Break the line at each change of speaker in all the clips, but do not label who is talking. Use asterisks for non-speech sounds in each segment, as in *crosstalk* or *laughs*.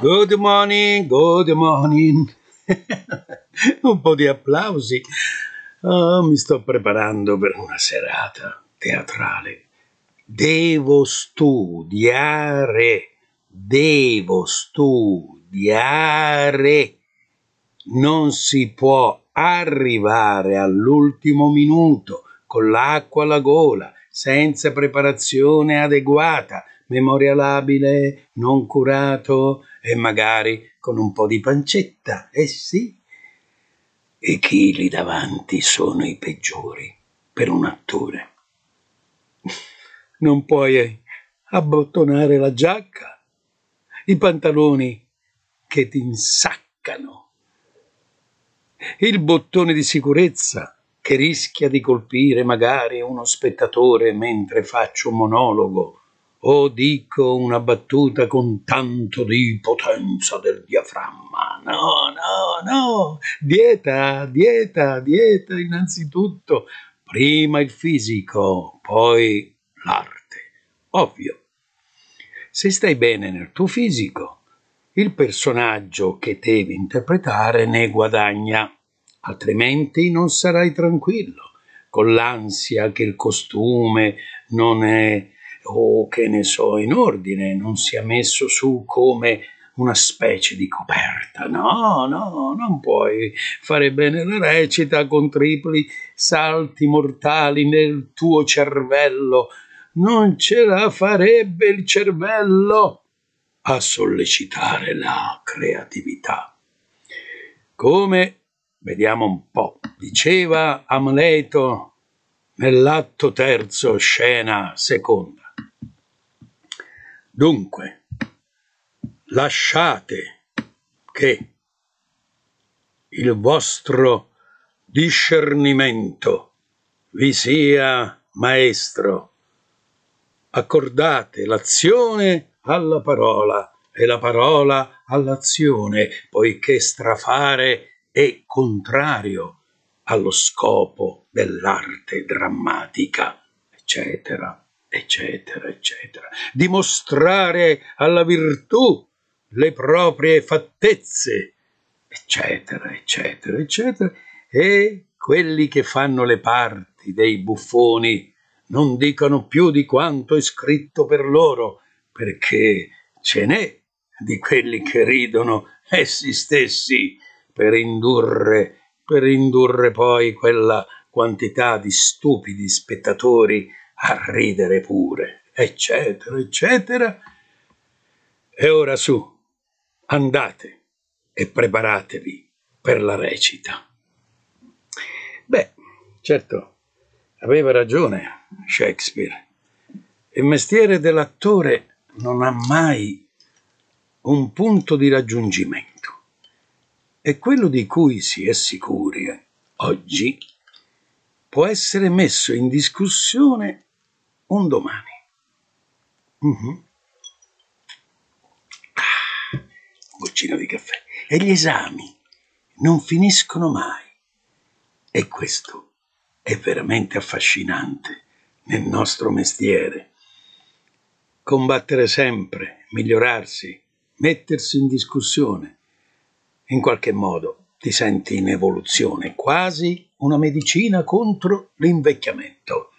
Good morning, good morning. *laughs* Un po' di applausi. Oh, mi sto preparando per una serata teatrale. Devo studiare, devo studiare. Non si può arrivare all'ultimo minuto con l'acqua alla gola, senza preparazione adeguata, memoria labile, non curato e magari con un po' di pancetta, eh sì. E chi lì davanti sono i peggiori per un attore. Non puoi abbottonare la giacca, i pantaloni che ti insaccano, il bottone di sicurezza che rischia di colpire magari uno spettatore mentre faccio un monologo o dico una battuta con tanto di potenza del diaframma. No, no, no, dieta, dieta, dieta innanzitutto. Prima il fisico, poi l'arte. Ovvio. Se stai bene nel tuo fisico, il personaggio che devi interpretare ne guadagna, altrimenti non sarai tranquillo, con l'ansia che il costume non è o che ne so, in ordine, non sia messo su come una specie di coperta. No, no, non puoi fare bene la recita con tripli salti mortali nel tuo cervello. Non ce la farebbe il cervello a sollecitare la creatività. Come, vediamo un po', diceva Amleto nell'atto terzo, scena seconda. Dunque, lasciate che il vostro discernimento vi sia maestro. Accordate l'azione alla parola e la parola all'azione, poiché strafare è contrario allo scopo dell'arte drammatica, eccetera eccetera, eccetera. Dimostrare alla virtù le proprie fattezze, eccetera, eccetera, eccetera. E quelli che fanno le parti dei buffoni non dicono più di quanto è scritto per loro, perché ce n'è di quelli che ridono essi stessi per indurre, per indurre poi quella quantità di stupidi spettatori a ridere pure, eccetera, eccetera. E ora su, andate e preparatevi per la recita. Beh, certo, aveva ragione Shakespeare. Il mestiere dell'attore non ha mai un punto di raggiungimento. E quello di cui si è sicuri oggi può essere messo in discussione un domani. Uh-huh. Ah, goccino di caffè. E gli esami non finiscono mai. E questo è veramente affascinante nel nostro mestiere. Combattere sempre, migliorarsi, mettersi in discussione. In qualche modo ti senti in evoluzione, quasi una medicina contro l'invecchiamento.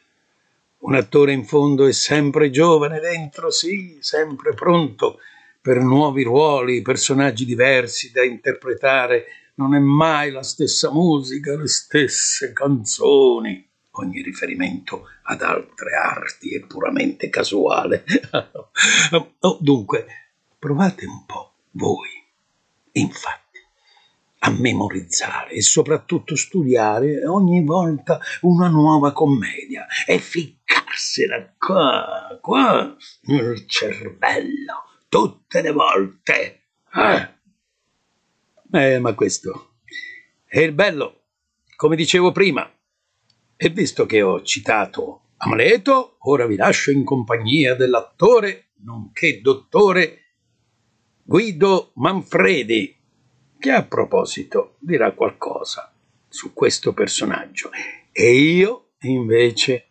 Un attore in fondo è sempre giovane dentro, sì, sempre pronto per nuovi ruoli, personaggi diversi da interpretare. Non è mai la stessa musica, le stesse canzoni. Ogni riferimento ad altre arti è puramente casuale. *laughs* oh, dunque, provate un po' voi. Infatti a memorizzare e soprattutto studiare ogni volta una nuova commedia e ficcarsela qua, qua, nel cervello, tutte le volte. Eh, eh ma questo è il bello, come dicevo prima. E visto che ho citato Amleto, ora vi lascio in compagnia dell'attore, nonché dottore Guido Manfredi che a proposito dirà qualcosa su questo personaggio e io invece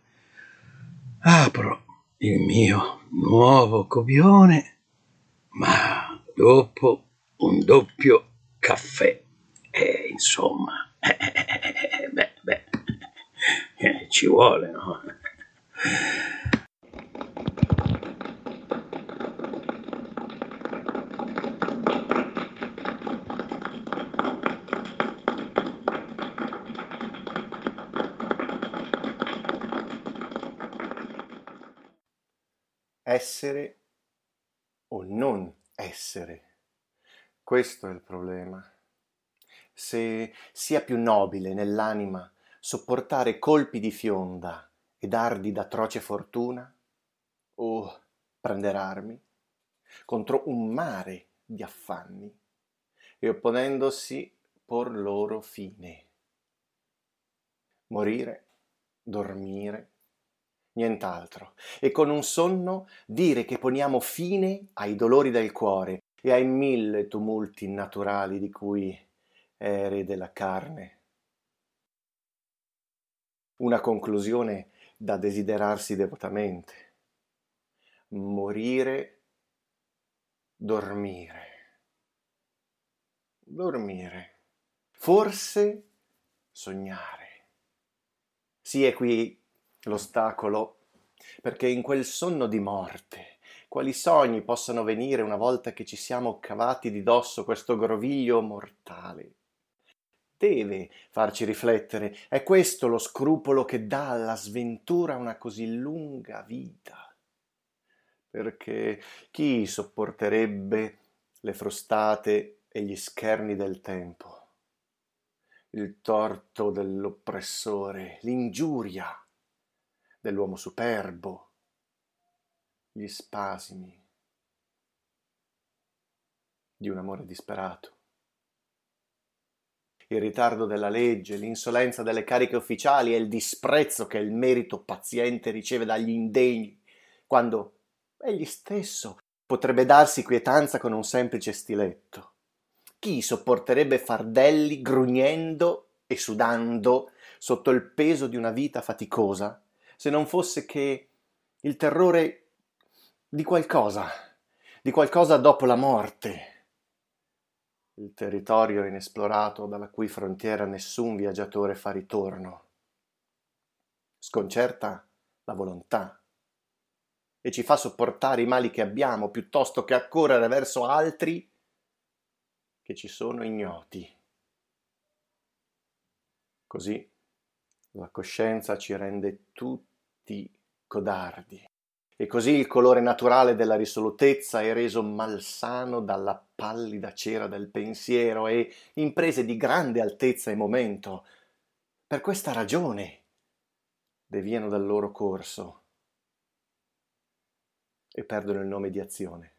apro il mio nuovo copione, ma dopo un doppio caffè. E insomma, eh, *laughs* beh, beh, eh, ci vuole, no?
Essere o non essere. Questo è il problema. Se sia più nobile nell'anima sopportare colpi di fionda e dardi d'atroce fortuna, o prendere armi contro un mare di affanni e opponendosi por loro fine. Morire, dormire, nient'altro, e con un sonno dire che poniamo fine ai dolori del cuore e ai mille tumulti naturali di cui è erede la carne. Una conclusione da desiderarsi devotamente. Morire, dormire. Dormire. Forse sognare. Sì, è qui l'ostacolo, perché in quel sonno di morte, quali sogni possano venire una volta che ci siamo cavati di dosso questo groviglio mortale? Deve farci riflettere, è questo lo scrupolo che dà alla sventura una così lunga vita. Perché chi sopporterebbe le frustate e gli scherni del tempo? il torto dell'oppressore, l'ingiuria, dell'uomo superbo, gli spasimi di un amore disperato. Il ritardo della legge, l'insolenza delle cariche ufficiali e il disprezzo che il merito paziente riceve dagli indegni, quando egli stesso potrebbe darsi quietanza con un semplice stiletto. Chi sopporterebbe fardelli grugnendo e sudando sotto il peso di una vita faticosa se non fosse che il terrore di qualcosa, di qualcosa dopo la morte, il territorio inesplorato dalla cui frontiera nessun viaggiatore fa ritorno. Sconcerta la volontà e ci fa sopportare i mali che abbiamo piuttosto che accorrere verso altri che ci sono ignoti. Così la coscienza ci rende tutti tutti codardi. E così il colore naturale della risolutezza è reso malsano dalla pallida cera del pensiero e imprese di grande altezza e momento. Per questa ragione deviano dal loro corso e perdono il nome di azione.